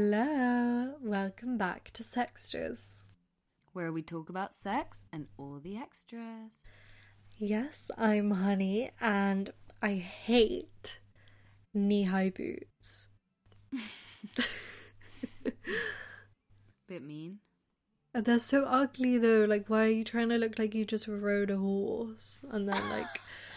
Hello, welcome back to Sextras. where we talk about sex and all the extras. Yes, I'm Honey, and I hate knee high boots. Bit mean. And They're so ugly though. Like, why are you trying to look like you just rode a horse? And then, like,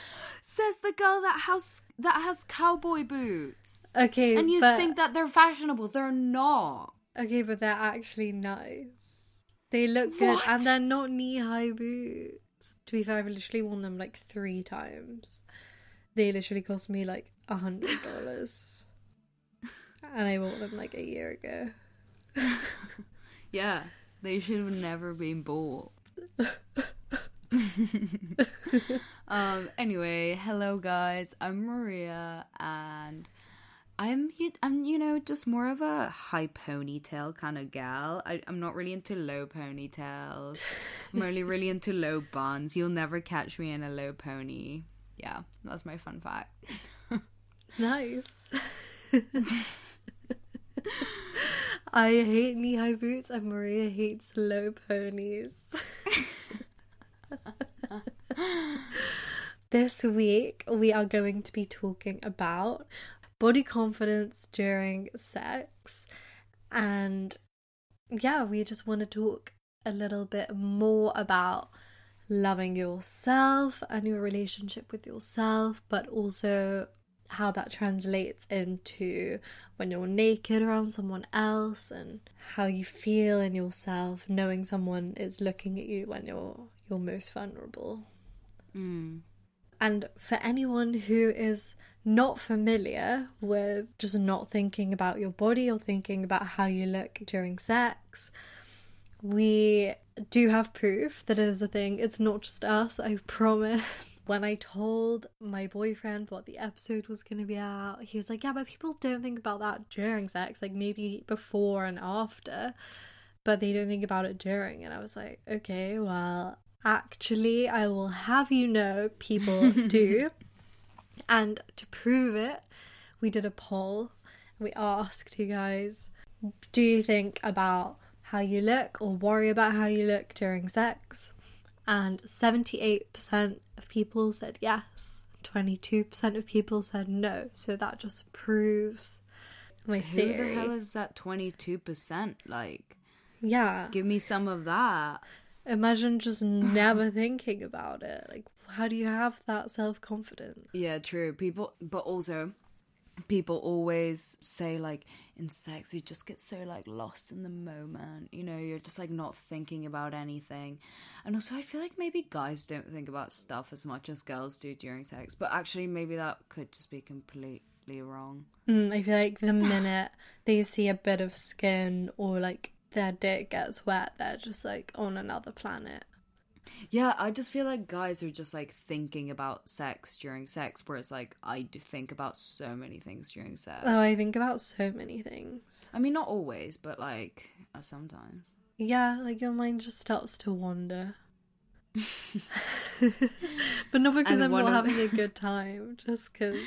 Says the girl that has that has cowboy boots. okay, And you but, think that they're fashionable. They're not. okay, but they're actually nice. They look good, What? and they're not knee high boots. To be fair, I've literally worn them like three times. They literally cost me like a hundred dollars, and I bought them like a year ago. Yeah. They should have never been bought. um anyway, hello guys. I'm Maria and I'm I'm you know just more of a high ponytail kind of gal. I, I'm not really into low ponytails. I'm only really into low buns. You'll never catch me in a low pony. Yeah, that's my fun fact. Nice. I hate knee high boots, and Maria hates low ponies. this week, we are going to be talking about body confidence during sex. And yeah, we just want to talk a little bit more about loving yourself and your relationship with yourself, but also how that translates into when you're naked around someone else and how you feel in yourself knowing someone is looking at you when you're you're most vulnerable. Mm. And for anyone who is not familiar with just not thinking about your body or thinking about how you look during sex, we do have proof that it is a thing. It's not just us, I promise. When I told my boyfriend what the episode was going to be about, he was like, Yeah, but people don't think about that during sex, like maybe before and after, but they don't think about it during. And I was like, Okay, well, actually, I will have you know people do. And to prove it, we did a poll. We asked you guys, do you think about how you look or worry about how you look during sex? And 78% of people said yes, 22% of people said no. So that just proves my Who the hell is that 22%? Like, yeah. give me some of that. Imagine just never thinking about it. Like, how do you have that self confidence? Yeah, true. People, but also, people always say like in sex, you just get so like lost in the moment. You know, you're just like not thinking about anything. And also, I feel like maybe guys don't think about stuff as much as girls do during sex. But actually, maybe that could just be completely wrong. Mm, I feel like the minute they see a bit of skin or like their dick gets wet, they're just like on another planet. Yeah, I just feel like guys are just like thinking about sex during sex, whereas like I do think about so many things during sex. Oh, I think about so many things. I mean, not always, but like uh, sometimes. Yeah, like your mind just starts to wander. but not because And I'm not of- having a good time, just because.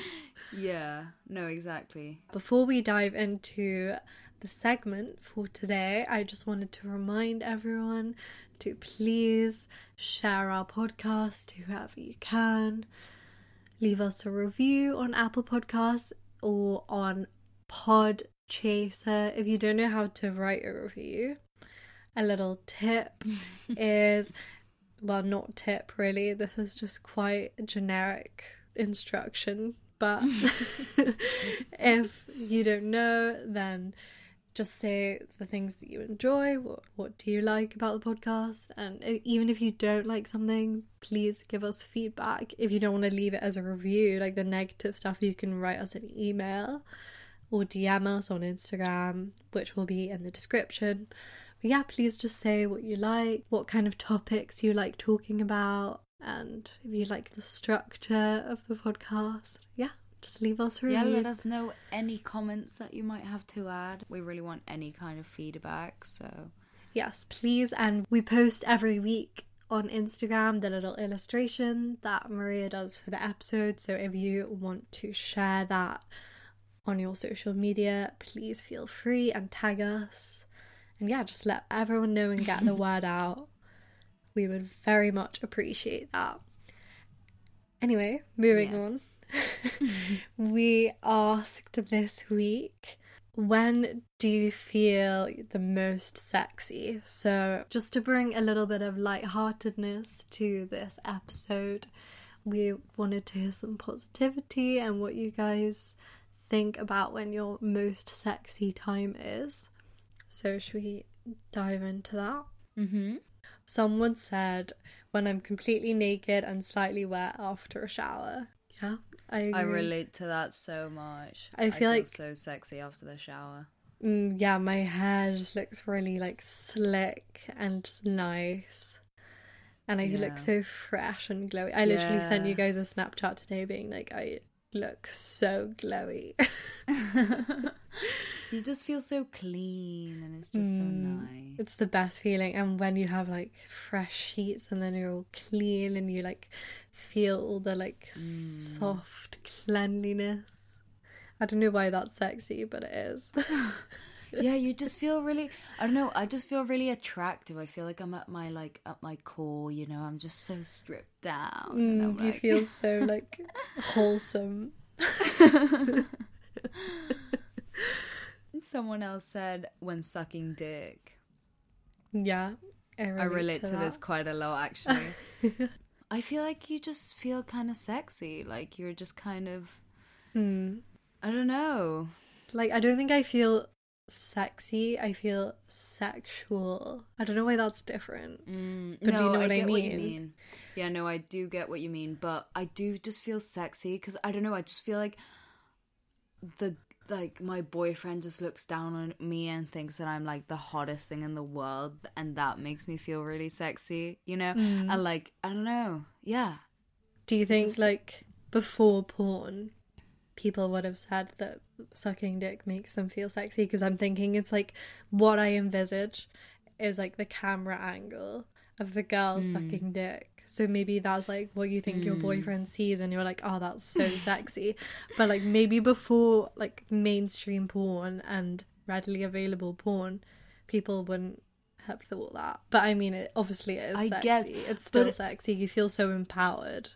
Yeah, no, exactly. Before we dive into the segment for today, I just wanted to remind everyone to please share our podcast to whoever you can. Leave us a review on Apple Podcasts or on Podchaser. If you don't know how to write a review, a little tip is well, not tip really, this is just quite a generic instruction. But if you don't know, then just say the things that you enjoy. What what do you like about the podcast? And even if you don't like something, please give us feedback. If you don't want to leave it as a review, like the negative stuff, you can write us an email or DM us on Instagram, which will be in the description. But yeah, please just say what you like, what kind of topics you like talking about, and if you like the structure of the podcast. Just leave us a Yeah, let us know any comments that you might have to add. We really want any kind of feedback, so Yes, please. And we post every week on Instagram the little illustration that Maria does for the episode. So if you want to share that on your social media, please feel free and tag us. And yeah, just let everyone know and get the word out. We would very much appreciate that. Anyway, moving Yes. on. we asked this week when do you feel the most sexy? So, just to bring a little bit of lightheartedness to this episode, we wanted to hear some positivity and what you guys think about when your most sexy time is. So, should we dive into that? Mm-hmm. Someone said when I'm completely naked and slightly wet after a shower. Yeah, I agree. I relate to that so much. I feel like- so sexy after the shower. Mm, yeah, my hair just looks really like slick and just nice. And I Yeah. look so fresh and glowy. I literally sent you guys a Snapchat today being like, I look so glowy. you just feel so clean, and it's just so Mm. nice. it's the best feeling. And when you have like fresh sheets and then you're all clean and you like feel all the like Mm. soft cleanliness. I don't know why that's sexy, but it is. yeah, you just feel really. I don't know. I just feel really attractive. I feel like I'm at my like at my core. You know, I'm just so stripped down. Mm, you feel so like wholesome. Someone else said when sucking dick. Yeah, I relate, I relate to, that. this quite a lot, actually. I feel like you just feel kind of sexy. Like you're just kind of. Hmm. I don't know. Like I don't think I feel sexy. I feel sexual. I don't know why that's different. Mm, But do you no, know what I get what you mean? mean. Yeah, no, I do get what you mean, but I do just feel sexy because I don't know. I just feel like the like my boyfriend just looks down on me and thinks that I'm like the hottest thing in the world, and that makes me feel really sexy, you know. Mm. And like I don't know, yeah, Do you think like before porn, people would have said that sucking dick makes them feel sexy? Because I'm thinking it's like what I envisage is like the camera angle of the girl hmm. sucking dick. So maybe that's like what you think your hmm. boyfriend sees, and you're like, oh, that's so sexy. But like maybe before like mainstream porn and readily available porn, people wouldn't have thought that. But I mean, it obviously it is I sexy. guess, it's still sexy. You feel so empowered.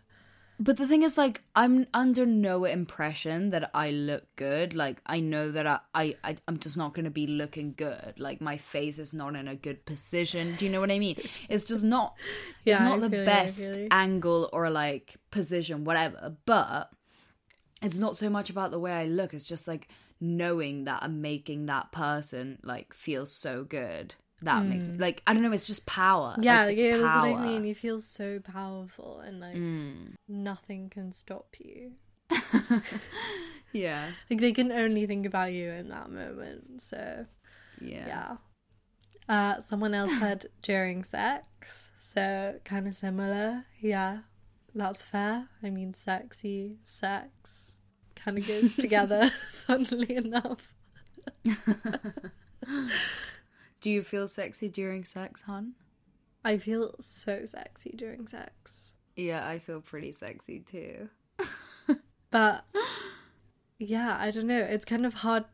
But the thing is, like, I'm under no impression that I look good. Like, I know that I, I, I I'm just not going to be looking good. Like, my face is not in a good position. Do you know what I mean? It's just not. Yeah, it's not I the feel you, I best you. angle or like position, whatever. But it's not so much about the way I look. It's just like knowing that I'm making that person like feel so good. That makes me like I don't know. It's just power. Yeah, like, yeah, that's what I mean. You feel so powerful, and like Mm. nothing can stop you. Yeah, Like they can only think about you in that moment. So yeah, yeah. Uh, someone else said during sex, so kind of similar. Yeah, that's fair. I mean, sexy sex kind of goes together. funnily enough. Do you feel sexy during sex, hon? I feel so sexy during sex. Yeah, I feel pretty sexy too. But yeah, I don't know. It's kind of hard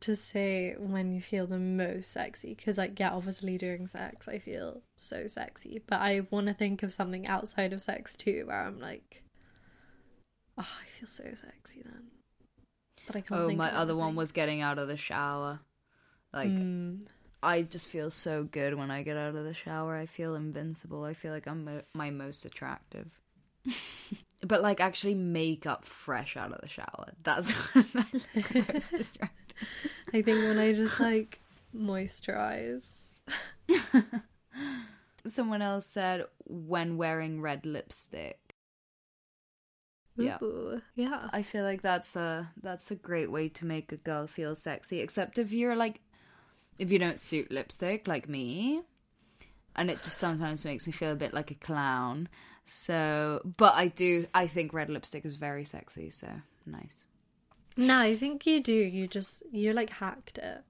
to say when you feel the most sexy because, like, yeah, obviously during sex, I feel so sexy. But I want to think of something outside of sex too, where I'm like, oh, I feel so sexy then. But I can't. Oh, my other one was getting out of the shower. Like, Mm, I just feel so good when I get out of the shower. I feel invincible. I feel like I'm mo- my most attractive. but like actually makeup fresh out of the shower. That's when I look most attractive. I think when I just like moisturize. Someone else said when wearing red lipstick. Yeah. Ooh, yeah. I feel like that's a that's a great way to make a girl feel sexy. Except if you're like, if you don't suit lipstick like me, and it just sometimes makes me feel a bit like a clown. So, but I do. I think red lipstick is very sexy. So nice. No, I think you do. You just you like hacked it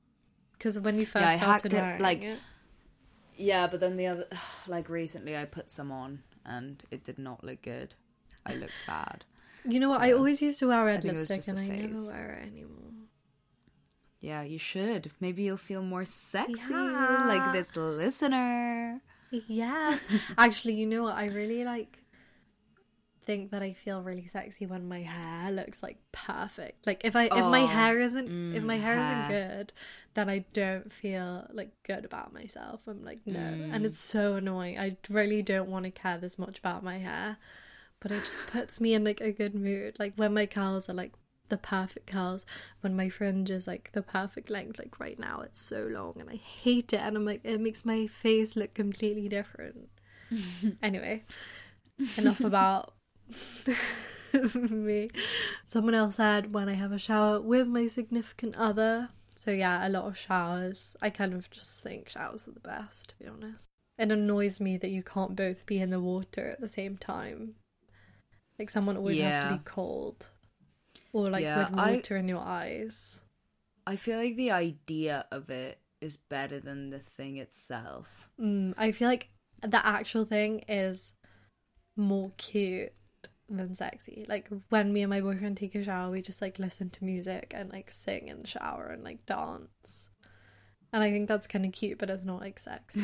because when you first yeah, I hacked started it, like- it, Yeah, but then the other, like recently, I put some on and it did not look good. I looked bad. You know what? I always used to wear red think it was lipstick and I never wear it anymore. Yeah, you should. Maybe you'll feel more sexy Yeah. like this listener. Yeah. Actually, you know what? I really like think that I feel really sexy when my hair looks like perfect. Like if I if my Oh, hair isn't if mm, my hair, isn't good, then I don't feel like good about myself. I'm like no, Mm. and it's so annoying. I really don't want to care this much about my hair, but it just puts me in like a good mood. Like when my curls are like the perfect curls, when my fringe is like the perfect length. Like right now, it's so long and I hate it, and I'm like it makes my face look completely different. anyway, enough about me. Someone else said when I have a shower with my significant other. So yeah, a lot of showers. I kind of just think showers are the best, to be honest. It annoys me that you can't both be in the water at the same time. Like someone always has to be cold. Or like Yeah, with I- water in your eyes. I feel like the idea of it is better than the thing itself. Mm, I feel like the actual thing is more cute than sexy. Like when me and my boyfriend take a shower, we just like listen to music and like sing in the shower and like dance. And I think that's kind of cute, but it's not like sexy.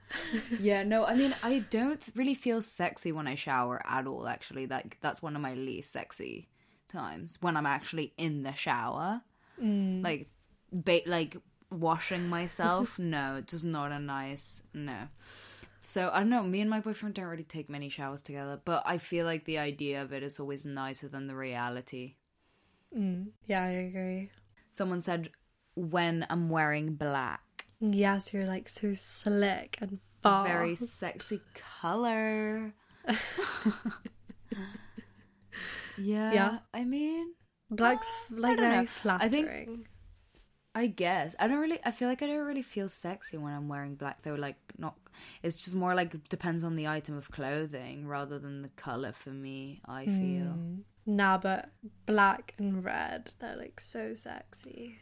yeah, no, I mean, I don't really feel sexy when I shower at all, actually. Like, that's one of my least sexy times when I'm actually in the shower. Mm. Like, ba- like washing myself. no, just not a nice, no. So, I don't know, me and my boyfriend don't really take many showers together, but I feel like the idea of it is always nicer than the reality. Mm, yeah, I agree. Someone said, when I'm wearing black. Yes, you're like so slick and fast. Very sexy color. yeah, Yeah. I mean, Black's Uh, like very know. I think- flattering. I guess I don't really. I feel like I don't really feel sexy when I'm wearing black though. Like, not. It's just more like depends on the item of clothing rather than the color for me. I feel. Mm. Nah, but black and red, they're like so sexy.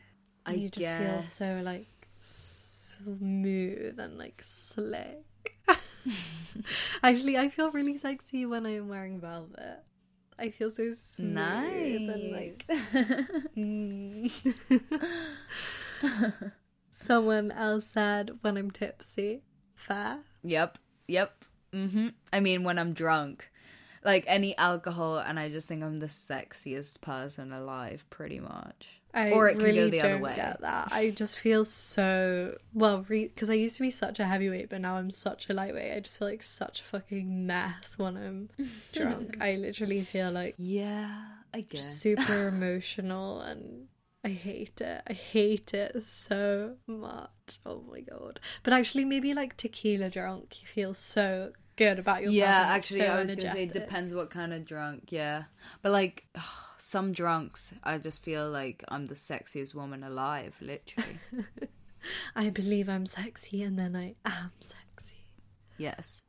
I you just feel so like smooth and like slick. Actually, I feel really sexy when I'm wearing velvet. I feel so smooth nice. and like mm. Someone else said when I'm tipsy. Fair. Yep. Yep. Mm-hmm. I mean, when I'm drunk, like any alcohol, and I just think I'm the sexiest person alive, pretty much. I Or it can go really the other way. get that. I just feel so well because I used to be such a heavyweight, but now I'm such a lightweight. I just feel like such a fucking mess when I'm drunk. I literally feel like Yeah, I guess. super emotional, and I hate it. I hate it so much. Oh my god! But actually, maybe like tequila drunk, you feel so good about yourself. yeah, actually, so I was gonna say it depends what kind of drunk. Yeah, but like some drunks, I just feel like I'm the sexiest woman alive, literally. I believe I'm sexy, and then I am sexy. yes.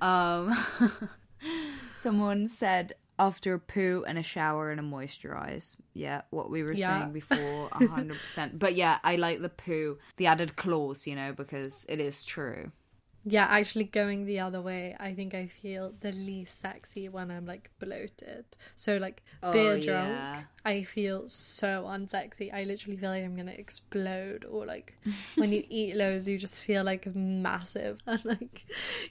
um, someone said after a poo and a shower and a moisturize. Yeah, what we were Yeah. saying before, a hundred percent. But yeah, I like the poo, the added clause, you know, because it is true. Yeah, actually going the other way, I think I feel the least sexy when I'm like bloated. So like Oh, beer drunk, yeah. I feel so unsexy. I literally feel like I'm gonna explode. Or like when you eat loads, you just feel like massive and like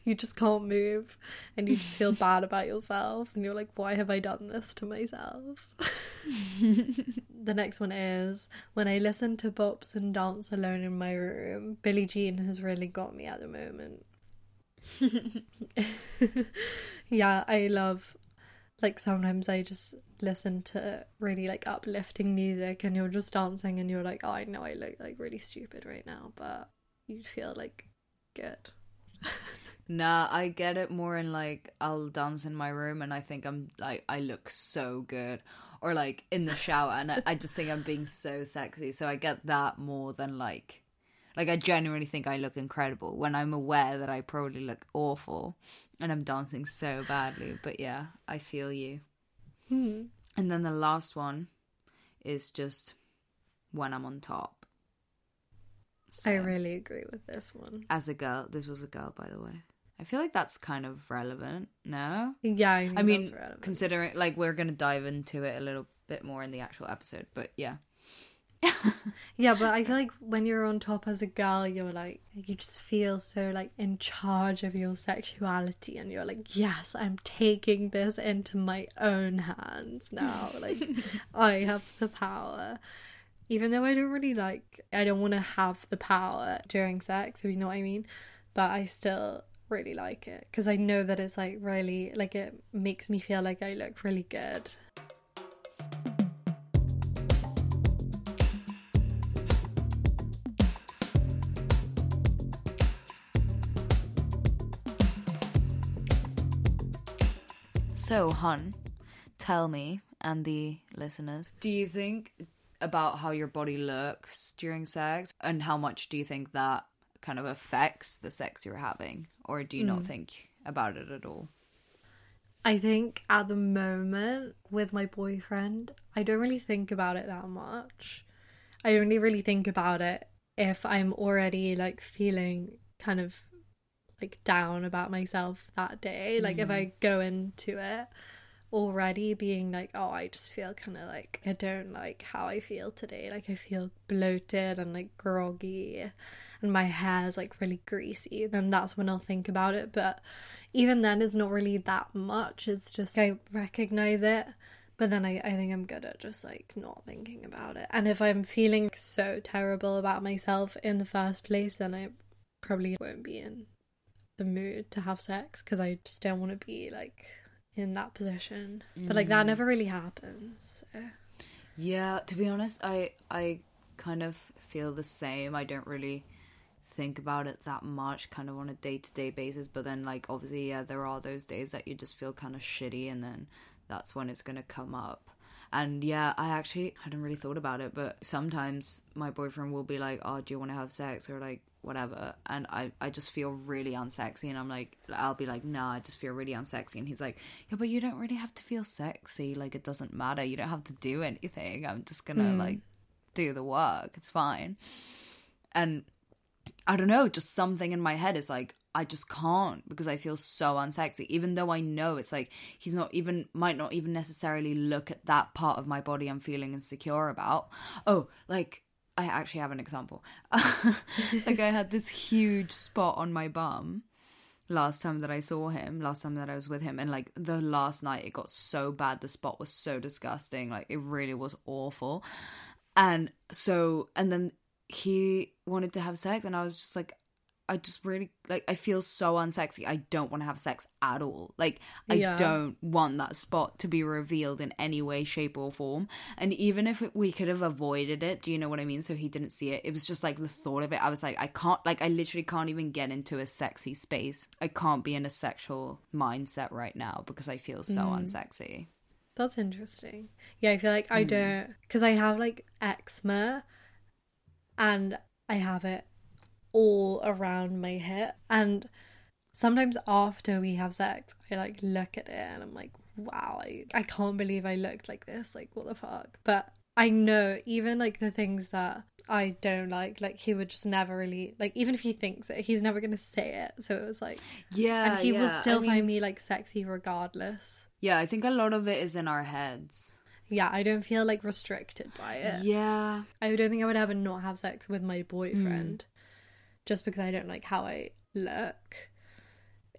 you just can't move, and you just feel bad about yourself, and you're like, why have I done this to myself? the next one is when I listen to bops and dance alone in my room. Billie Jean has really got me at the moment. yeah, I love like sometimes I just listen to really like uplifting music and you're just dancing and you're like, oh, I know I look like really stupid right now, but you feel like good. Nah, I get it more in like I'll dance in my room and I think I'm like I look so good, or like in the shower and I, I just think I'm being so sexy. So I get that more than like, like I genuinely think I look incredible when I'm aware that I probably look awful, and I'm dancing so badly. But yeah, I feel you. Hmm. And then the last one is just when I'm on top. I really agree with this one. as a girl, this was a girl by the way. I feel like that's kind of relevant. No, Yeah, I, think I mean, considering like we're gonna dive into it a little bit more in the actual episode, but yeah, Yeah, but I feel like when you're on top as a girl, you're like, you just feel so like in charge of your sexuality, and you're like, yes, I'm taking this into my own hands now. Like, I have the power. Even though I don't really like, I don't want to have the power during sex, if you know what I mean, but I still really like it because I know that it's like really, like, it makes me feel like I look really good. So, hun, tell me and the listeners, do you think about how your body looks during sex and how much do you think that kind of affects the sex you're having or do you not hmm. think about it at all? I think at the moment with my boyfriend, I don't really think about it that much. I only really think about it if I'm already like feeling kind of like down about myself that day. Like if I mm. go into it already being like, oh, I just feel kind of like I don't like how I feel today. Like I feel bloated and like groggy and my hair's like really greasy, then that's when I'll think about it. But even then, it's not really that much. It's just I recognize it, but then I, I think I'm good at just like not thinking about it. And if I'm feeling so terrible about myself in the first place, then I probably won't be in the mood to have sex because I just don't want to be like in that position. But like that mm. never really happens. So. Yeah, to be honest, I I kind of feel the same. I don't really think about it that much kind of on a day-to-day basis, but then like obviously yeah, there are those days that you just feel kind of shitty and then that's when it's going to come up. And yeah, I actually hadn't really thought about it, but sometimes my boyfriend will be like, "Oh, do you want to have sex?" or like whatever, and I I just feel really unsexy, and I'm like, I'll be like, "Nah, I just feel really unsexy," and he's like, "Yeah, but you don't really have to feel sexy. Like it doesn't matter. You don't have to do anything. I'm just gonna hmm. like do the work. It's fine." And I don't know, just something in my head is like, I just can't because I feel so unsexy. Even though I know it's like he's not even might not even necessarily look at that part of my body I'm feeling insecure about. Oh, like I actually have an example. like I had this huge spot on my bum last time that I saw him, last time that I was with him, and like the last night it got so bad, the spot was so disgusting, like it really was awful. And so, and then he wanted to have sex, and I was just like, I just really like, I feel so unsexy. I don't want to have sex at all. Like, I Yeah. don't want that spot to be revealed in any way, shape, or form. And even if we could have avoided it, do you know what I mean? So he didn't see it. It was just like the thought of it. I was like, I can't, like, I literally can't even get into a sexy space. I can't be in a sexual mindset right now because I feel so mm. unsexy. That's interesting. Yeah, I feel like I mm. don't because I have like eczema and I have it all around my hip. And sometimes after we have sex, I like look at it and I'm like, wow, I, I can't believe I looked like this. Like, what the fuck? But I know even like the things that I don't like, like he would just never really like even if he thinks it, he's never gonna say it. So it was like Yeah, and he will still I mean- find me like sexy regardless. Yeah, I think a lot of it is in our heads. Yeah, I don't feel like restricted by it. Yeah. I don't think I would ever not have sex with my boyfriend mm. Just because I don't like how I look.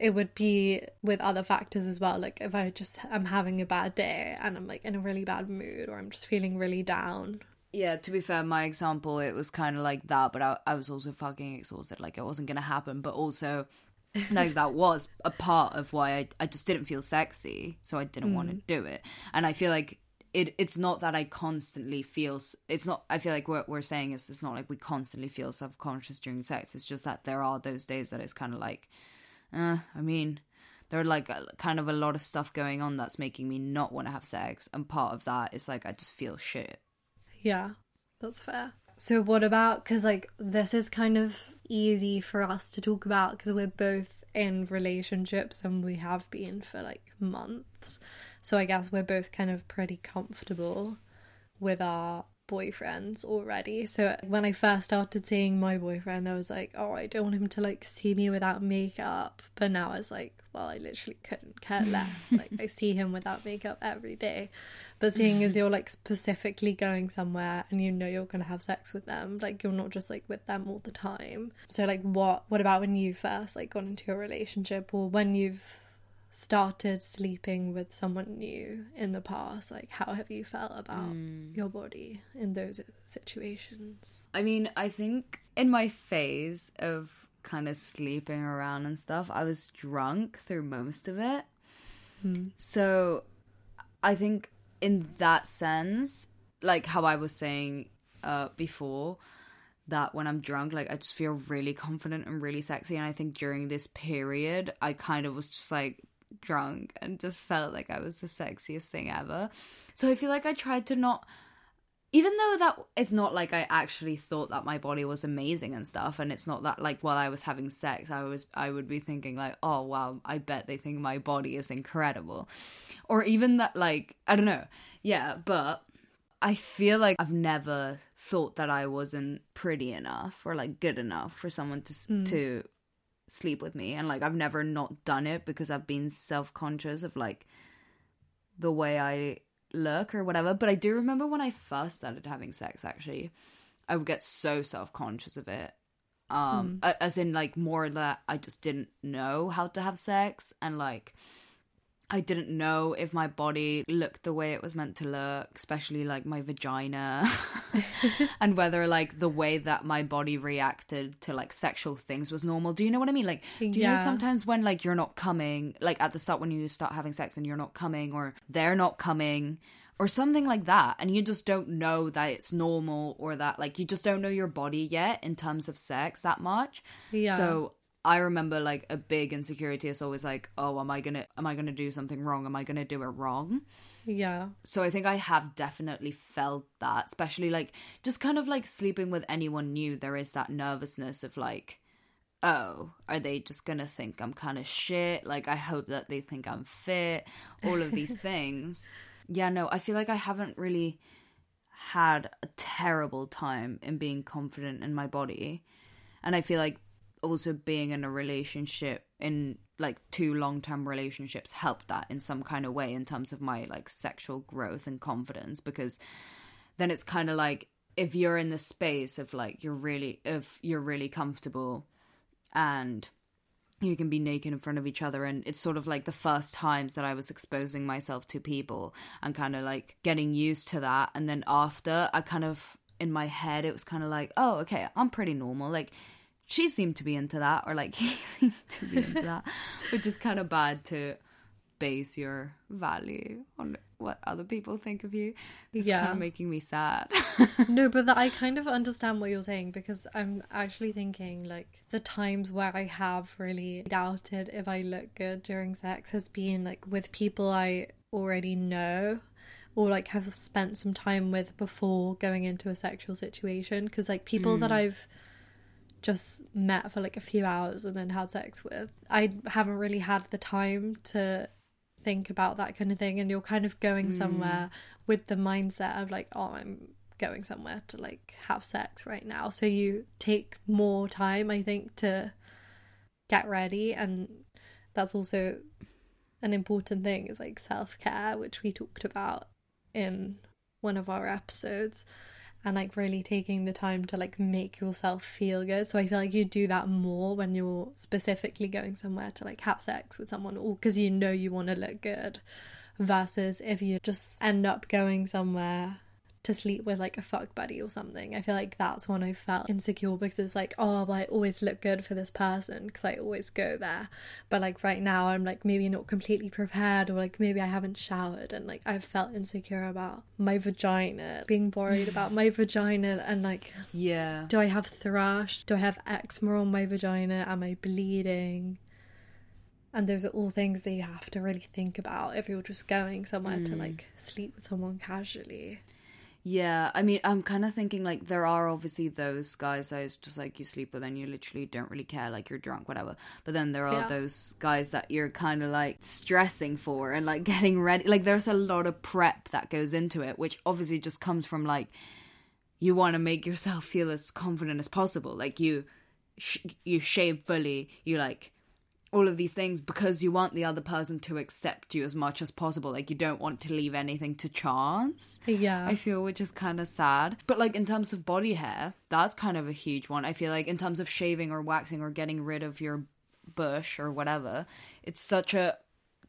It would be with other factors as well. Like if I just am having a bad day and I'm like in a really bad mood or I'm just feeling really down. Yeah, to be fair, my example, it was kind of like that, but I, I was also fucking exhausted. Like, it wasn't going to happen, but also, like, that was a part of why I, I just didn't feel sexy, so I didn't want to mm. do it. And I feel like it it's not that I constantly feel, it's not, I feel like what we're saying is it's not like we constantly feel self conscious during sex. It's just that there are those days that it's kind of like, uh, I mean, there are like a, kind of a lot of stuff going on that's making me not want to have sex. And part of that is like, I just feel shit. Yeah, that's fair. So what about because like this is kind of easy for us to talk about because we're both in relationships and we have been for like months. So I guess we're both kind of pretty comfortable with our boyfriends already. So when I first started seeing my boyfriend, I was like, oh, I don't want him to like see me without makeup. But now it's like, well, I literally couldn't care less. like I see him without makeup every day. But seeing as you're like specifically going somewhere and you know you're gonna have sex with them, like you're not just like with them all the time. So like what what about when you first like got into a relationship or when you've started sleeping with someone new in the past like how have you felt about mm. your body in those situations i mean i think in my phase of kind of sleeping around and stuff i was drunk through most of it mm. so i think in that sense like how i was saying uh before that when I'm drunk, like I just feel really confident and really sexy. And I think during this period, I kind of was just like drunk and just felt like I was the sexiest thing ever. So I feel like I tried to not even though that it's not like I actually thought that my body was amazing and stuff, and it's not that like while I was having sex, I was I would be thinking like, oh wow, I bet they think my body is incredible, or even that like I don't know, yeah. But I feel like I've never thought that I wasn't pretty enough or like good enough for someone to mm. to sleep with me. And like I've never not done it because I've been self-conscious of like the way I look or whatever. But I do remember when I first started having sex actually I would get so self-conscious of it. Um mm. as in like more that I just didn't know how to have sex. And like I didn't know if my body looked the way it was meant to look, especially like my vagina, and whether like the way that my body reacted to like sexual things was normal. Do you know what I mean? Like, do you yeah. know sometimes when like you're not coming, like at the start when you start having sex and you're not coming, or they're not coming, or something like that, and you just don't know that it's normal or that like you just don't know your body yet in terms of sex that much. Yeah. So I remember like a big insecurity is always like, oh, am I gonna am I gonna do something wrong? Am I gonna do it wrong? Yeah. So I think I have definitely felt that, especially like just kind of like sleeping with anyone new, there is that nervousness of like, oh, are they just gonna think I'm kind of shit? Like I hope that they think I'm fit, all of these things. Yeah, no, I feel like I haven't really had a terrible time in being confident in my body. And I feel like also being in a relationship in like two long-term relationships helped that in some kind of way in terms of my like sexual growth and confidence because then it's kind of like if you're in the space of like you're really if you're really comfortable and you can be naked in front of each other and it's sort of like the first times that I was exposing myself to people and kind of like getting used to that and then after I kind of in my head it was kind of like oh okay I'm pretty normal. Like she seemed to be into that, or like he seemed to be into that, which is kind of bad to base your value on what other people think of you. It's yeah. kind of making me sad. no, but that I kind of understand what you're saying because I'm actually thinking like the times where I have really doubted if I look good during sex has been like with people I already know or like have spent some time with before going into a sexual situation because like people mm. that I've just met for like a few hours and then had sex with. I haven't really had the time to think about that kind of thing and you're kind of going mm. somewhere with the mindset of like oh I'm going somewhere to like have sex right now so you take more time I think to get ready and that's also an important thing is like self-care which we talked about in one of our episodes and like really taking the time to like make yourself feel good. So I feel like you do that more when you're specifically going somewhere to like have sex with someone or because you know you want to look good versus if you just end up going somewhere to sleep with like a fuck buddy or something. I feel like that's when I felt insecure because it's like, oh, well, I always look good for this person because I always go there. But like right now, I'm like maybe not completely prepared or like maybe I haven't showered and like I've felt insecure about my vagina, being worried about my vagina and like, yeah, do I have thrush? Do I have eczema on my vagina? Am I bleeding? And those are all things that you have to really think about if you're just going somewhere mm. to like sleep with someone casually. Yeah, I mean, I'm kind of thinking like there are obviously those guys that is just like you sleep with and you literally don't really care, like you're drunk, whatever. But then there are yeah. those guys that you're kind of like stressing for and like getting ready. Like there's a lot of prep that goes into it, which obviously just comes from like you want to make yourself feel as confident as possible. Like you, sh- you shave fully. You like all of these things because you want the other person to accept you as much as possible. Like you don't want to leave anything to chance. Yeah. I feel which is kind of sad. But like in terms of body hair, that's kind of a huge one. I feel like in terms of shaving or waxing or getting rid of your bush or whatever, it's such a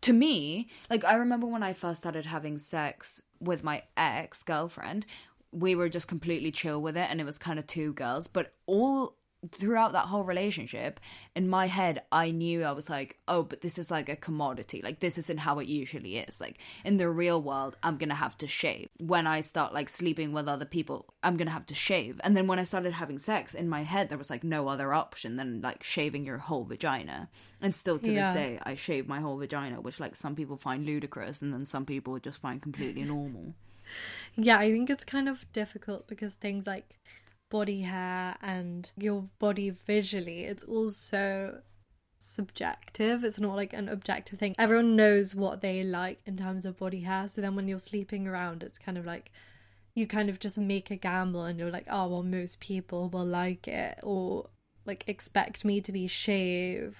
to me, like I remember when I first started having sex with my ex girlfriend, we were just completely chill with it and it was kind of two girls, but all throughout that whole relationship in my head i knew i was like oh but this is like a commodity. Like this isn't how it usually is. Like in the real world i'm gonna have to shave. When i start like sleeping with other people i'm gonna have to shave. And then when i started having sex in my head there was like no other option than like shaving your whole vagina. And still to Yeah. this day i shave my whole vagina which like some people find ludicrous and then some people just find completely normal. Yeah, I think it's kind of difficult because things like body hair and your body visually, it's also subjective. It's not like an objective thing. Everyone knows what they like in terms of body hair. So then when you're sleeping around, it's kind of like you kind of just make a gamble and you're like, oh, well, most people will like it or like expect me to be shaved.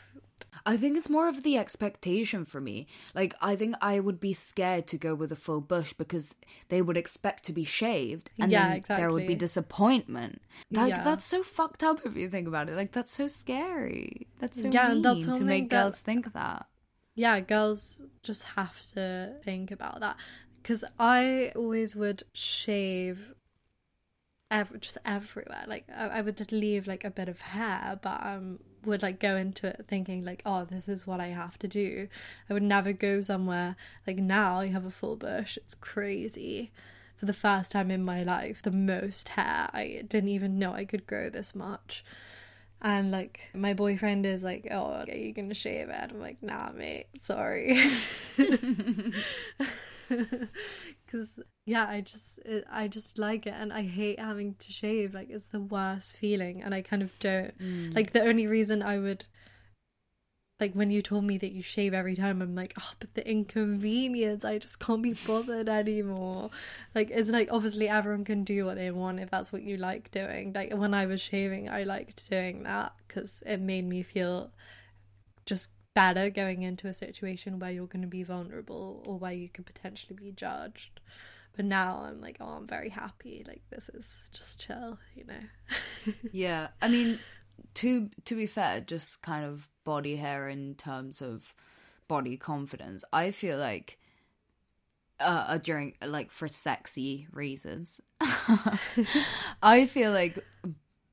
I think it's more of the expectation for me. Like, I think I would be scared to go with a full bush because they would expect to be shaved, and Yeah, then there would be disappointment. Like, Yeah. that's so fucked up if you think about it. Like, that's so scary. That's so Yeah, mean that's to make that- girls think that. yeah, girls just have to think about that because I always would shave ev- just everywhere. Like I, I would just leave like a bit of hair, but um would like go into it thinking like, oh, this is what I have to do. I would never go somewhere like now. I have a full bush. It's crazy. For the first time in my life, the most hair. I didn't even know I could grow this much. And like my boyfriend is like, "Oh, are you gonna shave it?" I'm like, "Nah, mate, sorry." Because yeah, I just it, I just like it, and I hate having to shave. Like it's the worst feeling, and I kind of don't mm. like. The only reason I would like when you told me that you shave every time, I'm like, oh, but the inconvenience. I just can't be bothered anymore. Like it's like obviously everyone can do what they want if that's what you like doing. Like when I was shaving, I liked doing that because it made me feel just better going into a situation where you're going to be vulnerable or where you could potentially be judged. But now I'm like, oh, I'm very happy. Like this is just chill, you know. Yeah, I mean, to to be fair, just kind of body hair in terms of body confidence. I feel like uh, during like for sexy reasons, I feel like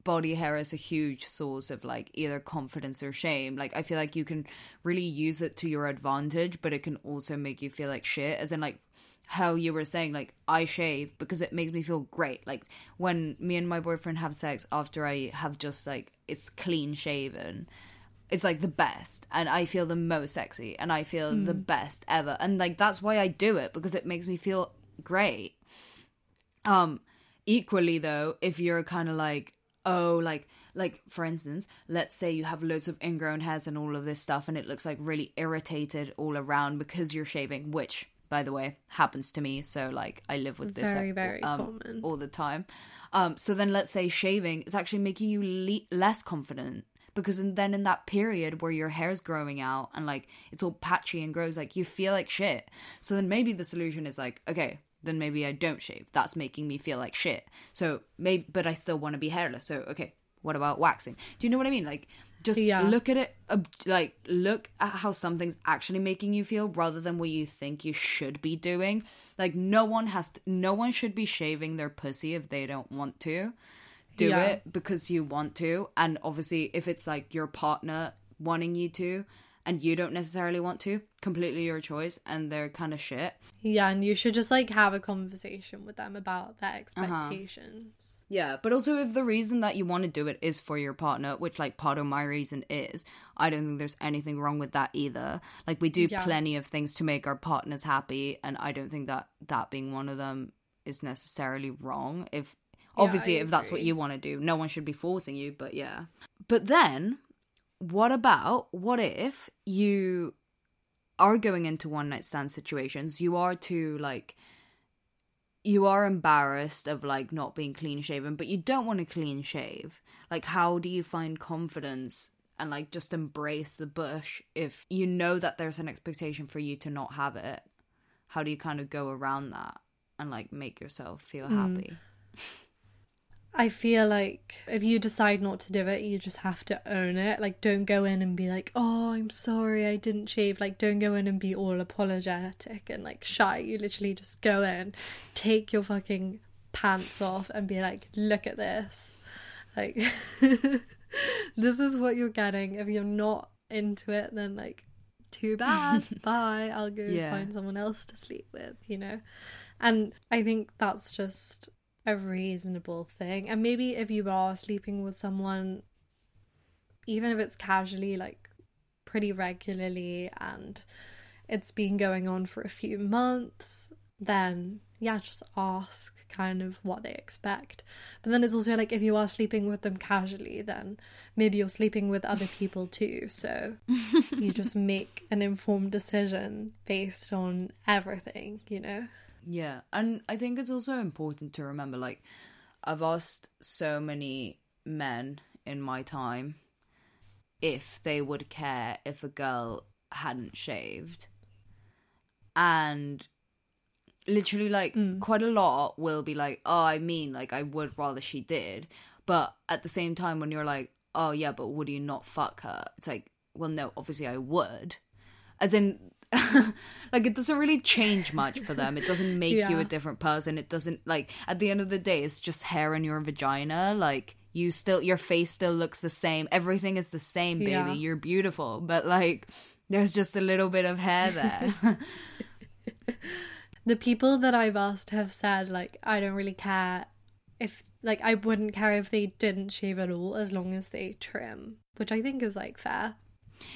body hair is a huge source of like either confidence or shame. Like I feel like you can really use it to your advantage, but it can also make you feel like shit. As in like how you were saying, like I shave because it makes me feel great. Like when me and my boyfriend have sex after I have just like it's clean shaven. It's like the best, and I feel the most sexy, and I feel the best ever, and like that's why I do it because it makes me feel great. Um, equally though, if you're kind of like, oh, like, like for instance, let's say you have loads of ingrown hairs and all of this stuff, and it looks like really irritated all around because you're shaving, which, by the way, happens to me. So like, I live with this Very, very um, common. all the time. Um, so then let's say shaving is actually making you le- less confident because in- then in that period where your hair's growing out and like it's all patchy and grows like you feel like shit. So then maybe the solution is like, okay, then maybe I don't shave. That's making me feel like shit. So maybe, but I still want to be hairless. So okay, what about waxing? Do you know what I mean? Like just Yeah. look at it, like look at how something's actually making you feel rather than what you think you should be doing. Like no one has to, no one should be shaving their pussy if they don't want to. Do Yeah. it because you want to, and obviously if it's like your partner wanting you to and you don't necessarily want to, completely your choice and they're kind of shit. Yeah, and you should just like have a conversation with them about their Uh-huh. Yeah, but also if the reason that you want to do it is for your partner, which like part of my reason is, I don't think there's anything wrong with that either. Like we do Yeah. plenty of things to make our partners happy, and I don't think that that being one of them is necessarily wrong. If obviously if that's what you want to do, no one should be forcing you, but yeah. But then what about what if you are going into one night stand situations, you are to like you are embarrassed of like not being clean shaven, but you don't want to clean shave. Like, how do you find confidence and like just embrace the bush if you know that there's an expectation for you to not have it? How do you kind of go around that and like make yourself feel hmm. happy? I feel like if you decide not to do it, you just have to own it. Like, don't go in and be like, oh, I'm sorry, I didn't shave. Like, don't go in and be all apologetic and like shy. You literally just go in, take your fucking pants off, and be like, look at this. Like, this is what you're getting. If you're not into it, then like, too bad. Bye. I'll go Yeah. find someone else to sleep with, you know? And I think that's just a reasonable thing. And maybe if you are sleeping with someone, even if it's casually, like pretty regularly, and it's been going on for a few months, then yeah, just ask kind of what they expect. But then it's also like if you are sleeping with them casually, then maybe you're sleeping with other people too. So you just make an informed decision based on everything, you know? Yeah, and I think it's also important to remember like I've asked so many men in my time if they would care if a girl hadn't shaved. And literally like mm. quite a lot will be like, "Oh, I mean, like I would rather she did." But at the same time when you're like, "Oh, yeah, but would you not fuck her?" It's like, "Well, no, obviously I would." As in like it doesn't really change much for them. It doesn't make you a different person. It doesn't like at the end of the day it's just hair in your vagina. Like you still your face still looks the same. Everything is the same, baby. Yeah. You're beautiful. But like there's just a little bit of hair there. the people that I've asked have said like I don't really care if like I wouldn't care if they didn't shave at all as long as they trim, which I think is like fair.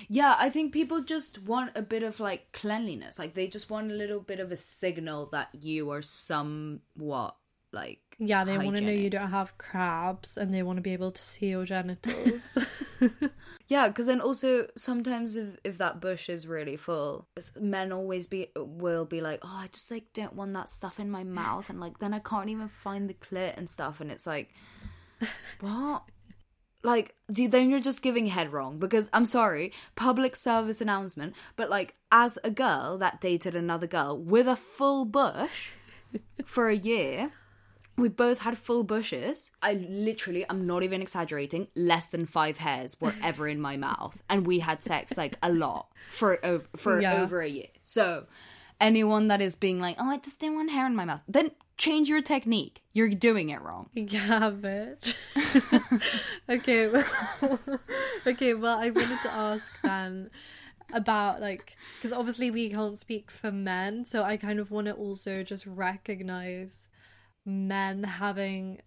Yeah, I think people just want a bit of like cleanliness. Like they just want a little bit of a signal that you are somewhat like Yeah, they want to know you don't have crabs and they want to be able to see your genitals. Yeah, because then also sometimes if if that bush is really full, men always be will be like, oh, I just like don't want that stuff in my mouth, and like then I can't even find the clit and stuff, and it's like, what? Like the- then you're just giving head wrong because I'm sorry, public service announcement, but like as a girl that dated another girl with a full bush for a year, we both had full bushes. I literally, I'm not even exaggerating, less than five hairs were ever in my mouth, and we had sex like a lot for over for Yeah. over a year. So, anyone that is being like, "Oh, I just didn't want hair in my mouth," then change your technique. You're doing it wrong. yeah, bitch. okay, well, okay. Well, I wanted to ask then about like because obviously we can't speak for men, so I kind of want to also just recognize men having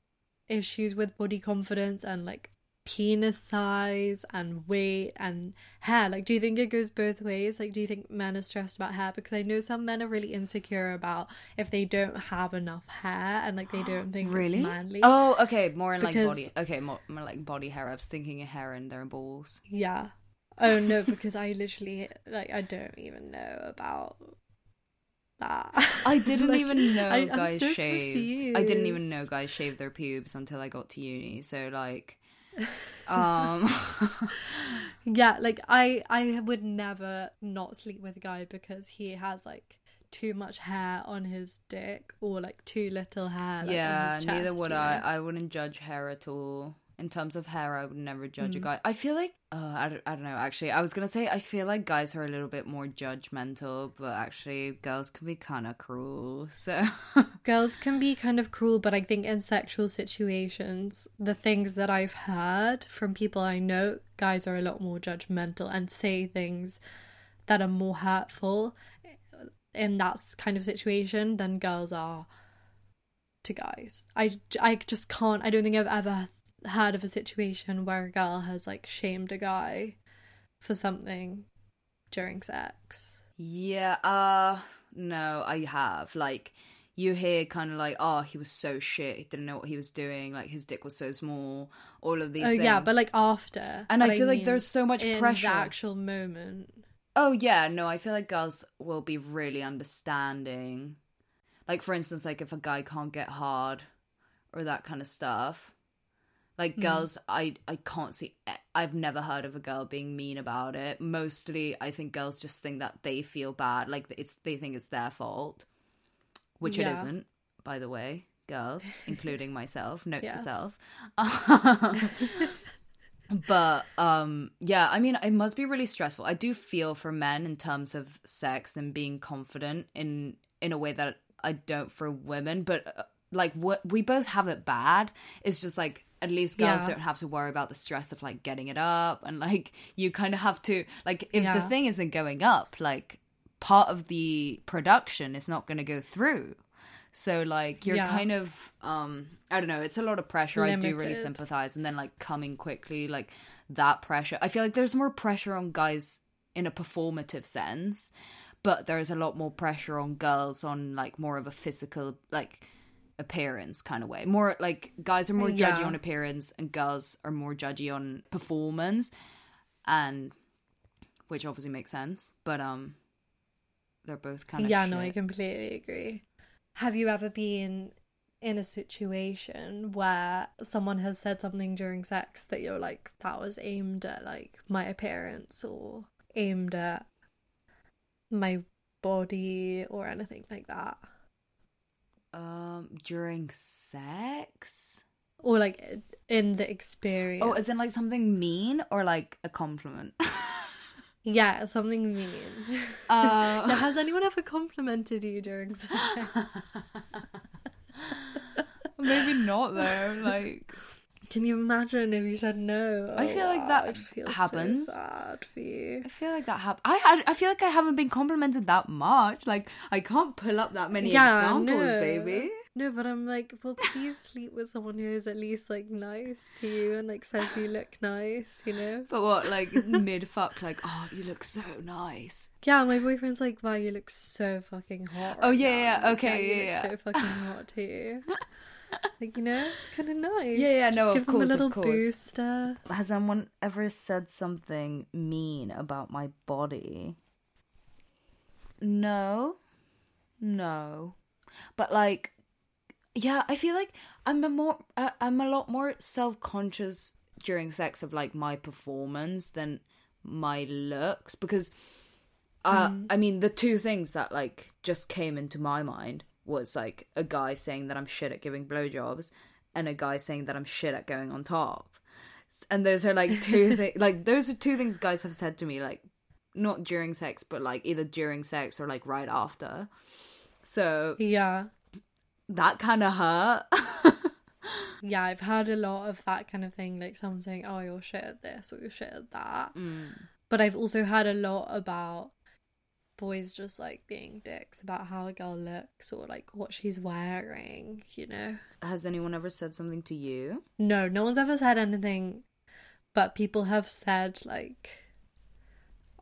issues with body confidence and like penis size and weight and hair like do you think it goes both ways like do you think men are stressed about hair because i know some men are really insecure about if they don't have enough hair and like they don't think Really? it's manly Oh, okay, more in like Because- body. Okay, more, more like body hair. I was thinking of hair in their balls. yeah oh no because i literally like i don't even know about that I didn't Like, even know I- guys so shaved. I didn't even know guys shaved their pubes until I got to uni. So like, um, Yeah, like I I would never not sleep with a guy because he has like too much hair on his dick or like too little hair. Like, yeah, on his neither chest, would you I. I wouldn't judge hair at all. In terms of hair, I would never judge Mm. a guy. I feel like, uh, I, don't, I don't know, actually. I was to say, I feel like guys are a little bit more judgmental, but actually, girls can be kind of cruel. So, Girls can be kind of cruel, but I think in sexual situations, the things that I've heard from people I know, guys are a lot more judgmental and say things that are more hurtful in that kind of situation than girls are to guys. I, I just can't, I don't think I've ever heard of a situation where a girl has like shamed a guy for something during sex. yeah, uh, no, I have. Like, you hear kind of like, oh, he was so shit. He didn't know what he was doing. Like, his dick was so small. All of these Oh things. yeah, but like after. And I feel like mean, there's so much in pressure. The actual moment. Oh yeah, no, I feel like girls will be really understanding. like for instance, like if a guy can't get hard or that kind of stuff. Like girls, I I can't see. I've never heard of a girl being mean about it. Mostly, I think girls just think that they feel bad, like it's they think it's their fault, which it Yeah. isn't. By the way, girls, including myself. Note to self. but um yeah i mean it must be really stressful i do feel for men in terms of sex and being confident in in a way that i don't for women but uh, like what we both have it bad it's just like at least girls Yeah. don't have to worry about the stress of like getting it up and like you kind of have to like if the thing isn't going up like part of the production is not going to go through so like you're Yeah. kind of um I don't know, it's a lot of pressure. I do really sympathize and then like coming quickly like that pressure. I feel like there's more pressure on guys in a performative sense, but there's a lot more pressure on girls on like more of a physical like appearance kind of way. More like guys are more judgy Yeah. on appearance and girls are more judgy on performance and which obviously makes sense, but um they're both kind of yeah, no, I completely agree. Have you ever been in a situation where someone has said something during sex that you're like, that was aimed at like my appearance or aimed at my body or anything like that? Um, during sex? Or like in the experience? Oh, is it like something mean or like a compliment? yeah, something mean. Uh, now, has anyone ever complimented you during sex? Maybe not though. Like, Can you imagine if you said no? I Oh, feel like that I'd feel so happens. sad for you. I feel like that happened. I had. I feel like I haven't been complimented that much. Like, I can't pull up that many examples, no. baby. No, but I'm like, well, please sleep with someone who is at least like nice to you and like says you look nice, you know? But what, like mid fuck, like, oh, you look so nice. Yeah, my boyfriend's like, wow, you look so fucking hot. Oh, right yeah, now." yeah, I'm like, okay, you yeah, look yeah. so fucking hot too. like you know, it's kind of nice. Yeah, yeah, no, Just of give them course, a of little course. booster. Has anyone ever said something mean about my body? No. No. But like yeah, I feel like I'm a more uh, I'm a lot more self-conscious during sex of like my performance than my looks because uh I mean the two things that like just came into my mind was like a guy saying that I'm shit at giving blowjobs and a guy saying that I'm shit at going on top and those are like two things like those are two things guys have said to me like not during sex but like either during sex or like right after so Yeah. that kind of hurt Yeah, I've heard a lot of that kind of thing, like someone saying, "Oh, you're shit at this" or "You're shit at that." Mm. But I've also heard a lot about boys just like being dicks about how a girl looks or like what she's wearing. You know? has anyone ever said something to you No, no one's ever said anything, but people have said like,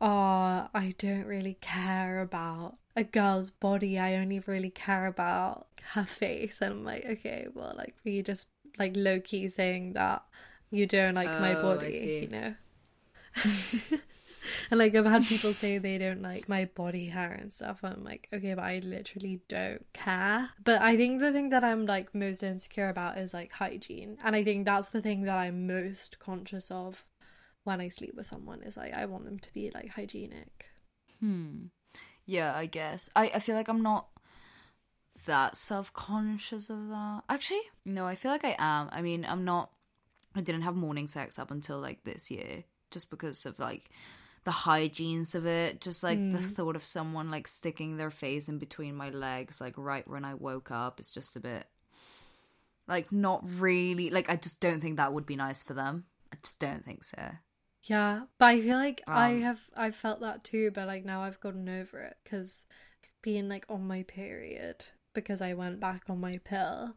"Oh, I don't really care about." A girl's body, I only really care about her face, and I'm like, okay, well, like, were you just like low key saying that you don't like my Oh, I body, you know? and like I've had people say they don't like my body hair and stuff. I'm like, okay, but I literally don't care. But I think the thing that I'm like most insecure about is like hygiene. And I think that's the thing that I'm most conscious of when I sleep with someone is like I want them to be like hygienic. hmm yeah i guess i i feel like i'm not that self-conscious of that actually no i feel like i am i mean i'm not i didn't have morning sex up until like this year just because of like the hygienes of it just like the thought of someone like sticking their face in between my legs like right when i woke up is just a bit like not really like i just don't think that would be nice for them. I just don't think so. Yeah, but I feel like I Um, have I've felt that too, but like now I've gotten over it because being like on my period because I went back on my pill,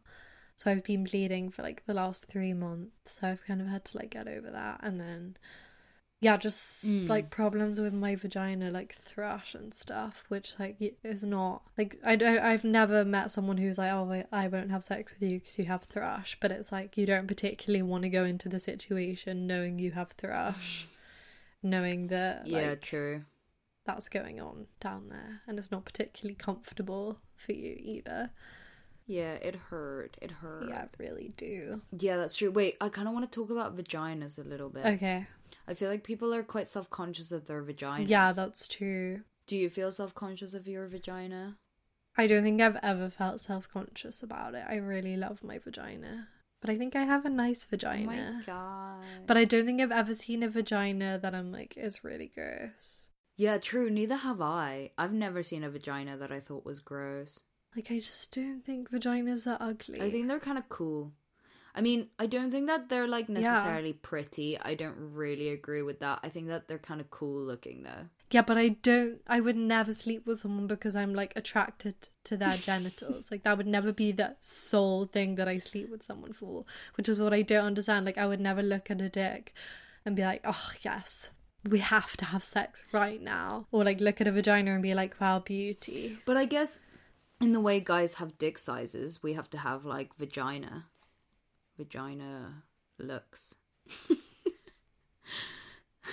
so I've been bleeding for like the last three months. So I've kind of had to like get over that, and then yeah, just Mm. like problems with my vagina, like thrush and stuff, which like is not like I don't. I've never met someone who's like, oh, I, I won't have sex with you because you have thrush, but it's like you don't particularly want to go into the situation knowing you have thrush, knowing that yeah true that's going on down there and it's not particularly comfortable for you either. Yeah, it hurt. It hurt. Yeah, I really do. Yeah, that's true. Wait, I kind of want to talk about vaginas a little bit. Okay. I feel like people are quite self conscious of their vaginas. Yeah, that's true. Do you feel self conscious of your vagina? I don't think I've ever felt self conscious about it. I really love my vagina. But I think I have a nice Oh my vagina. god. but I don't think I've ever seen a vagina that I'm like, is really gross. Yeah, true. Neither have I. I've never seen a vagina that I thought was gross. Like, I just don't think vaginas are ugly. I think they're kind of cool. I mean, I don't think that they're like Yeah. necessarily pretty. I don't really agree with that. I think that they're kind of cool looking though. Yeah, but I don't. I would never sleep with someone because I'm like attracted to their genitals. Like that would never be the sole thing that I sleep with someone for, which is what I don't understand. Like I would never look at a dick and be like, "Oh yes, we have to have sex right now," or like look at a vagina and be like, "Wow, beauty." But I guess in the way guys have dick sizes, we have to have like vagina, vagina looks.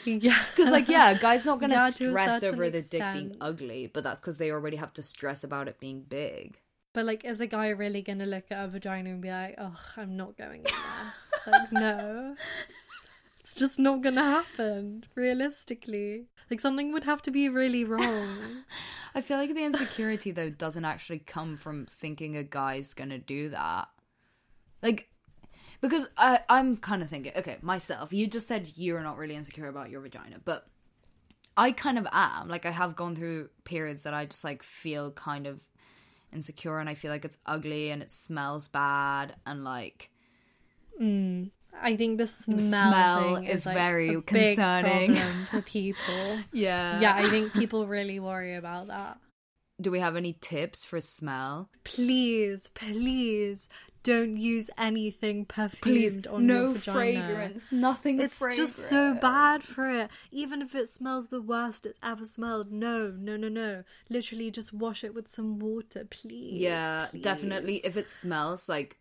Yeah, Because like yeah, a guy's not gonna Yeah, to stress over their dick being ugly, but that's because they already have to stress about it being big. but like, is a guy really gonna look at a vagina and be like, "Oh, I'm not going in there"? like, no. It's just not gonna happen, realistically. Like something would have to be really wrong. I feel like the insecurity though doesn't actually come from thinking a guy's gonna do that. Like because I I'm kind of thinking, okay, myself, you just said you're not really insecure about your vagina, but I kind of am. Like I have gone through periods that I just like feel kind of insecure and I feel like it's ugly and it smells bad and like Mm. I think the smell, is is, like, very concerning. for people. yeah. yeah, I think people really worry about that. Do we have any tips for smell? Please, please don't use anything perfumed Please, on no your vagina. fragrance, nothing It's fragrance. just so bad for it. Even if it smells the worst it's ever smelled. No, no, no, no. Literally just wash it with some water, please. Yeah, please. definitely. If it smells like,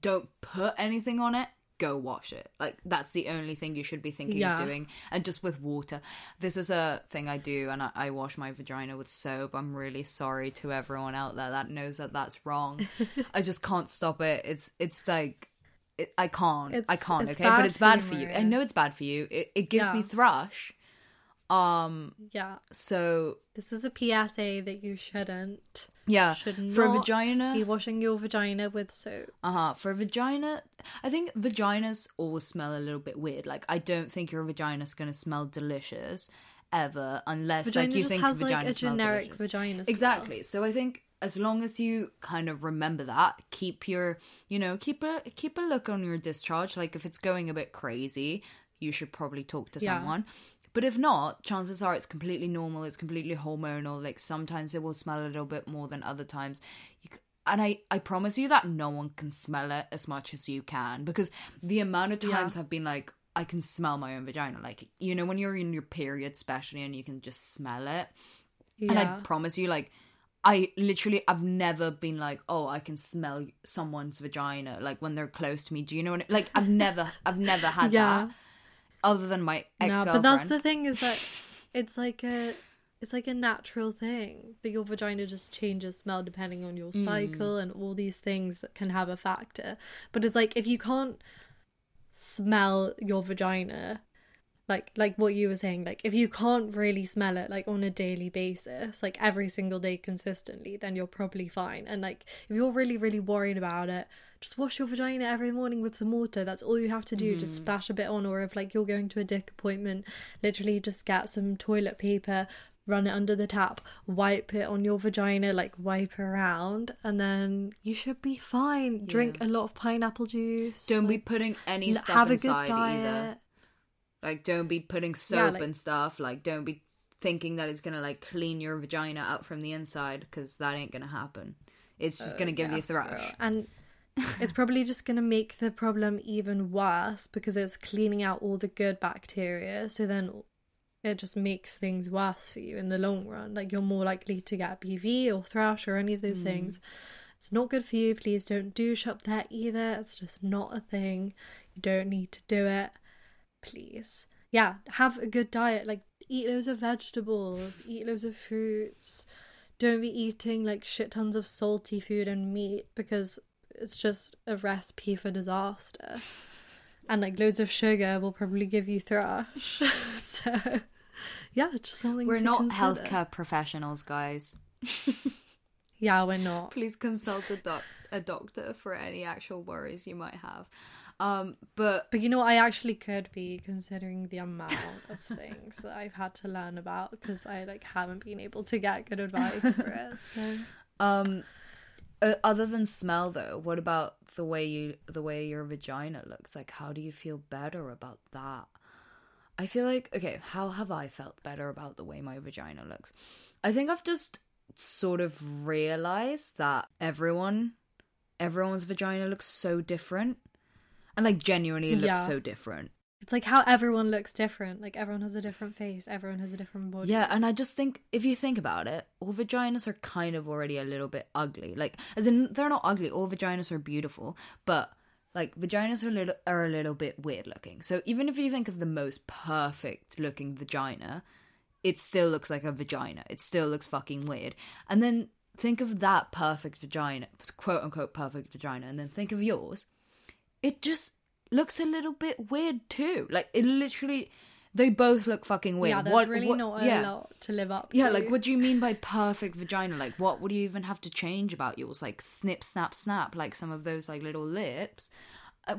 don't put anything on it. Go wash it. Like that's the only thing you should be thinking Yeah. of doing, and just with water. This is a thing I do, and I, I wash my vagina with soap. I'm really sorry to everyone out there that knows that that's wrong. I just can't stop it. It's it's like it, I can't. I can't. okay, but it's bad you, for you. I know it's bad for you. It it gives me thrush. Um. Yeah. So This is a PSA that you shouldn't. Yeah, Should for a not vagina. Be washing your vagina with soap. Uh huh. For a vagina, I think vaginas always smell a little bit weird. Like I don't think your vagina's gonna smell delicious ever, unless Vagina like you think has vagina like a generic delicious. vagina. smell. Exactly. So I think as long as you kind of remember that, keep your, you know, keep a keep a look on your discharge. Like if it's going a bit crazy, you should probably talk to Yeah. someone. But if not, chances are it's completely normal. It's completely hormonal. Like sometimes it will smell a little bit more than other times. You c- and I, I promise you that no one can smell it as much as you can because the amount of times Yeah. have been like I can smell my own vagina. Like you know when you're in your period, especially, and you can just smell it. Yeah. And I promise you, like, I literally, I've never been like, oh, I can smell someone's vagina, like when they're close to me. Do you know what? I, like, I've never, I've never had Yeah. that, other than my ex no, but that's the thing is that it's like a it's like a natural thing that your vagina just changes smell depending on your mm. cycle and all these things that can have a factor. But it's like if you can't smell your vagina like like what you were saying like if you can't really smell it like on a daily basis like every single day consistently then you're probably fine. And like if you're really really worried about it just wash your vagina every morning with some water. That's all you have to do just mm. splash a bit on or if like you're going to a dick appointment literally just get some toilet paper run it under the tap wipe it on your vagina like wipe around and then you should be fine. Drink a lot of pineapple juice Don't be putting any stuff have a good inside diet. either. Like, don't be putting soap like- and stuff. Like, don't be thinking that it's gonna like clean your vagina out from the inside because that ain't gonna happen. It's just gonna oh, give you thrush. girl. And it's probably just going to make the problem even worse because it's cleaning out all the good bacteria. So then it just makes things worse for you in the long run. Like you're more likely to get BV or thrush or any of those mm. things. It's not good for you. Please don't douche up there either. It's just not a thing. You don't need to do it. Please. yeah, have a good diet. Like eat loads of vegetables, eat loads of fruits. Don't be eating like shit tons of salty food and meat because it's just a recipe for disaster. And like loads of sugar will probably give you thrush. so yeah, just something We're not consider. healthcare professionals, guys. Yeah, we're not. Please consult a, doc- a doctor for any actual worries you might have. Um, but But you know? I actually could be considering the amount of things that I've had to learn about because I like haven't been able to get good advice for it. So um, uh, other than smell, though, what about the way you the way your vagina looks? Like, how do you feel better about that? I feel like okay, how have I felt better about the way my vagina looks? I think I've just sort of realized that everyone everyone's vagina looks so different. And like genuinely it looks Yeah. so different. it's like how everyone looks different. Like everyone has a different face. Everyone has a different body. Yeah, and I just think if you think about it, all vaginas are kind of already a little bit ugly. Like, as in, they're not ugly. All vaginas are beautiful, but like vaginas are a little are a little bit weird looking. So even if you think of the most perfect looking vagina, it still looks like a vagina. It still looks fucking weird. And then think of that perfect vagina, quote unquote perfect vagina, and then think of yours. It just looks a little bit weird too. Like it literally, they both look fucking weird. yeah. There's What- really what- not a yeah. lot to live up. Yeah, to. like what do you mean by perfect vagina? Like what would you even have to change about yours? Like snip, snap, snap, like some of those like little lips. Uh,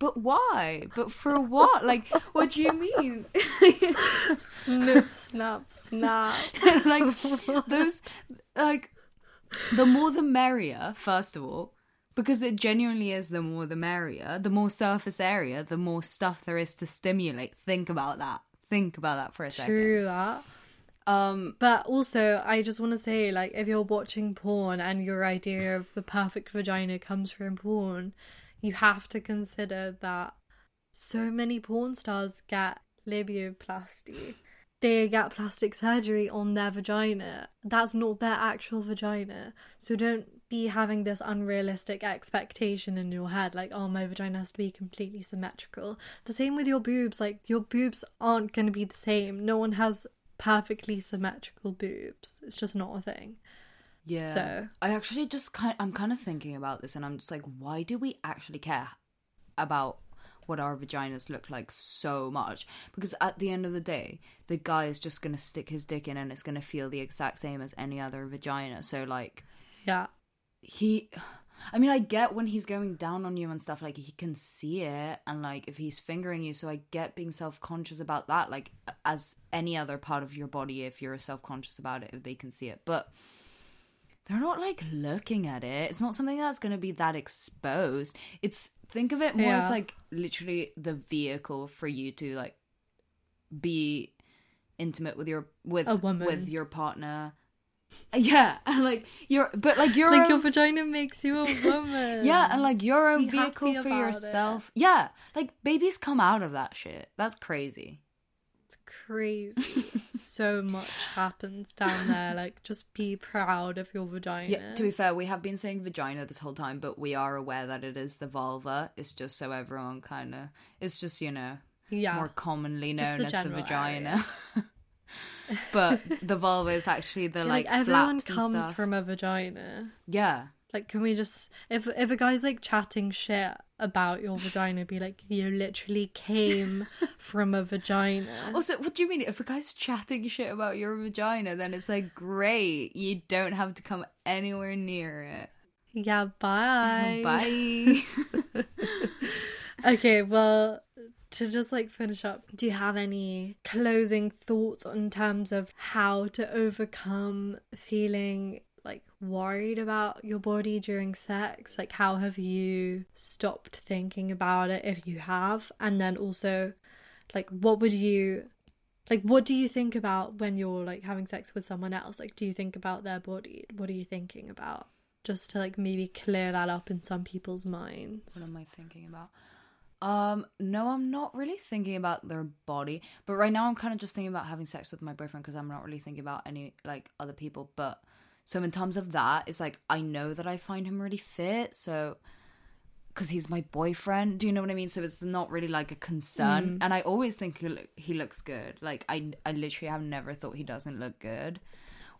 but why? But for what? Like what do you mean? snip, snap, snap. like those like the more the merrier, first of all. Because it genuinely is the more the merrier. The more surface area, the more stuff there is to stimulate. Think about that. Think about that for a second. True that. Um But also, I just want to say, like, if you're watching porn and your idea of the perfect vagina comes from porn, you have to consider that so many porn stars get labioplasty. They get plastic surgery on their vagina. That's not their actual vagina. So don't be having this unrealistic expectation in your head, like, oh, my vagina has to be completely symmetrical. The same with your boobs. Like, your boobs aren't going to be the same. No one has perfectly symmetrical boobs. It's just not a thing. Yeah. So- I actually just kind I'm kind of thinking about this and I'm just like why do we actually care about what our vaginas look like so much? Because at the end of the day, the guy is just going to stick his dick in and it's going to feel the exact same as any other vagina. So like Yeah. He I mean, I get when he's going down on you and stuff, like he can see it, and like if he's fingering you, so I get being self conscious about that, like as any other part of your body, if you're self conscious about it, if they can see it. But they're not like looking at it. It's not something that's going to be that exposed. It's think of it more as like literally the vehicle for you to like be intimate with your with with your partner. Yeah, and like you're, but like you're Like a- your vagina makes you a woman. yeah, and like your own Be vehicle for yourself. Yeah, like babies come out of that shit. That's crazy. It's crazy. so much happens down there. Like, just be proud of your vagina. Yeah. To be fair, we have been saying vagina this whole time, but we are aware that it is the vulva. It's just so everyone kind of. It's just you know yeah. more commonly known as the vagina. But the vulva is actually the Yeah, like, everyone comes from a vagina. yeah. Like, can we just if if a guy's like chatting shit about your vagina, be like, you literally came from a vagina. Also, what do you mean? If a guy's chatting shit about your vagina, then it's like great. You don't have to come anywhere near it. Yeah, bye. Bye. Okay, well, to just like finish up, do you have any closing thoughts in terms of how to overcome feeling like worried about your body during sex? Like, how have you stopped thinking about it if you have? And then also, like, what would you. Like, what do you think about when you're like having sex with someone else? Like, do you think about their body? What are you thinking about? Just to like maybe clear that up in some people's minds. What am I thinking about? Um, no, I'm not really thinking about their body. But right now, I'm kind of just thinking about having sex with my boyfriend because I'm not really thinking about any like other people. But so in terms of that, it's like I know that I find him really fit. So because he's my boyfriend. Do you know what I mean? So it's not really like a concern. And I always think he, look, he looks good. Like I, I literally have never thought he doesn't look good.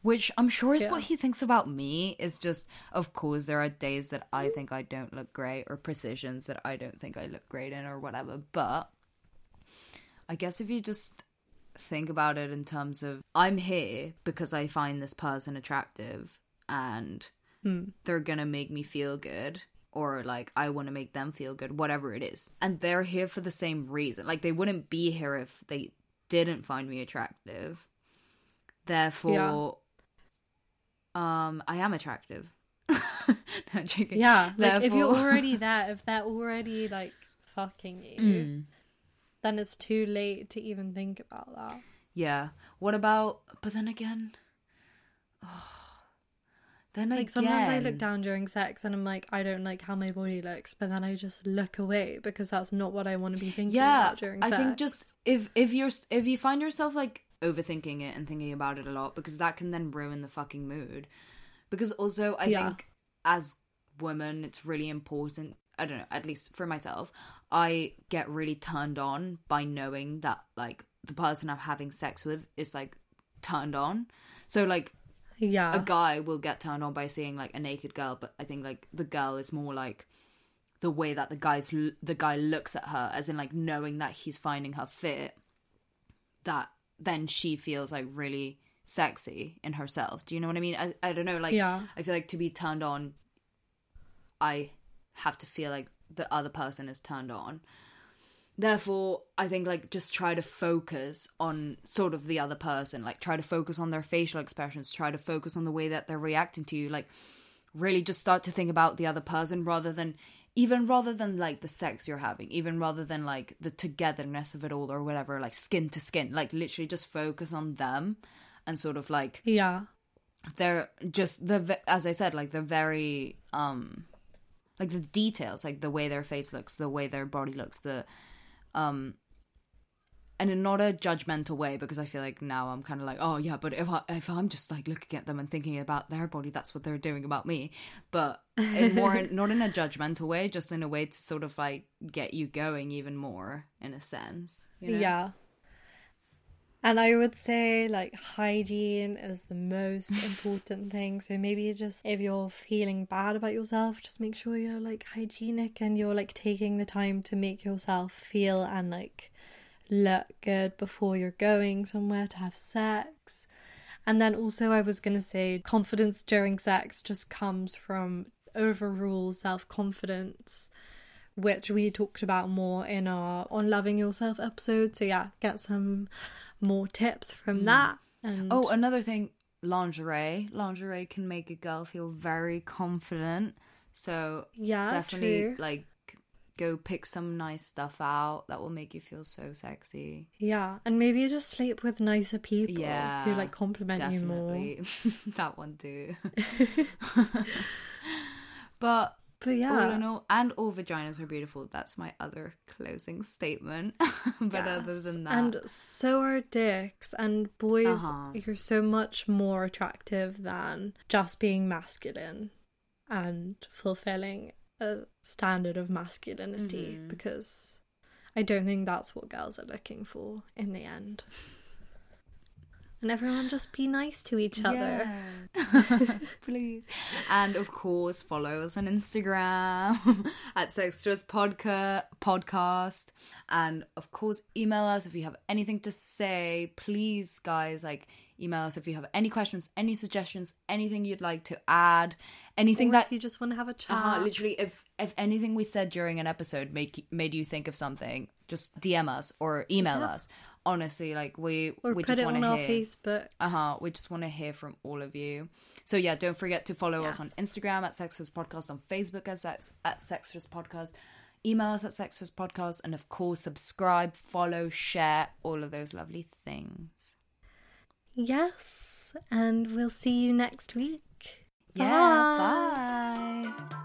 Which I'm sure is Yeah. what he thinks about me. Is just, of course, there are days that I think I don't look great, or precisions that I don't think I look great in, or whatever. But I guess if you just think about it in terms of I'm here because I find this person attractive and hmm. they're gonna make me feel good or like I want to make them feel good, whatever it is. And they're here for the same reason. Like they wouldn't be here if they didn't find me attractive. Therefore, um, I am attractive. no, I'm joking. Yeah, like if you're already there, if they're already like fucking you, Mm. then it's too late to even think about that. Yeah. What about? But then again, then Like again, sometimes I look down during sex and I'm like, I don't like how my body looks, but then I just look away because that's not what I want to be thinking Yeah, about during I sex. think just if if you're if you find yourself like overthinking it and thinking about it a lot because that can then ruin the fucking mood. Because also, I Yeah. think as women, it's really important. I don't know, at least for myself, I get really turned on by knowing that like the person I'm having sex with is like turned on. So like yeah, a guy will get turned on by seeing like a naked girl, but I think like the girl is more like the way that the guy's the guy looks at her, as in like knowing that he's finding her fit. That then she feels like really sexy in herself. Do you know what I mean? I I don't know. Like Yeah. I feel like to be turned on, I have to feel like the other person is turned on. Therefore, I think like just try to focus on sort of the other person, like try to focus on their facial expressions, try to focus on the way that they're reacting to you, like really just start to think about the other person rather than even rather than like the sex you're having, even rather than like the togetherness of it all or whatever, like skin to skin, like literally just focus on them and sort of like yeah, they're just the as I said, like they're very um like the details, like the way their face looks, the way their body looks, the um and in not a judgmental way because I feel like now I'm kind of like oh yeah but if I, if I'm just like looking at them and thinking about their body that's what they're doing about me but in more not in a judgmental way just in a way to sort of like get you going even more in a sense you know? yeah. And I would say like hygiene is the most important thing. So maybe just if you're feeling bad about yourself, just make sure you're like hygienic and you're like taking the time to make yourself feel and like look good before you're going somewhere to have sex. And then also, I was going to say confidence during sex just comes from overall self confidence, which we talked about more in our On Loving Yourself episode. So, yeah, get some more tips from mm. that. Oh, and Oh, another thing, lingerie. Lingerie can make a girl feel very confident. So yeah, definitely true. like go pick some nice stuff out that will make you feel so sexy. Yeah, and maybe you just sleep with nicer people Yeah, who like compliment you more. That one too. but But yeah, all in all, and all vaginas are beautiful. That's my other closing statement. but other than that, And so are dicks and boys. Uh-huh. You're so much more attractive than just being masculine and fulfilling a standard of masculinity Mm-hmm. because I don't think that's what girls are looking for in the end. And everyone just be nice to each other. Yeah. Please. And of course, follow us on Instagram at Sextras Podca- Podcast. And of course, email us if you have anything to say. Please, guys, like email us if you have any questions, any suggestions, anything you'd like to add, anything Or that if you just want to have a chat. uh, literally, if if anything we said during an episode made made you think of something, just DM us or email us. Honestly, like we or we put just it want on to our hear. Facebook. Uh huh. We just want to hear from all of you. So yeah, don't forget to follow us on Instagram at Sextras Podcast, on Facebook as Sex at Sextras Podcast. Email us at Sextras Podcast, and of course, subscribe, follow, share, all of those lovely things. Yes, and we'll see you next week. Yeah. bye.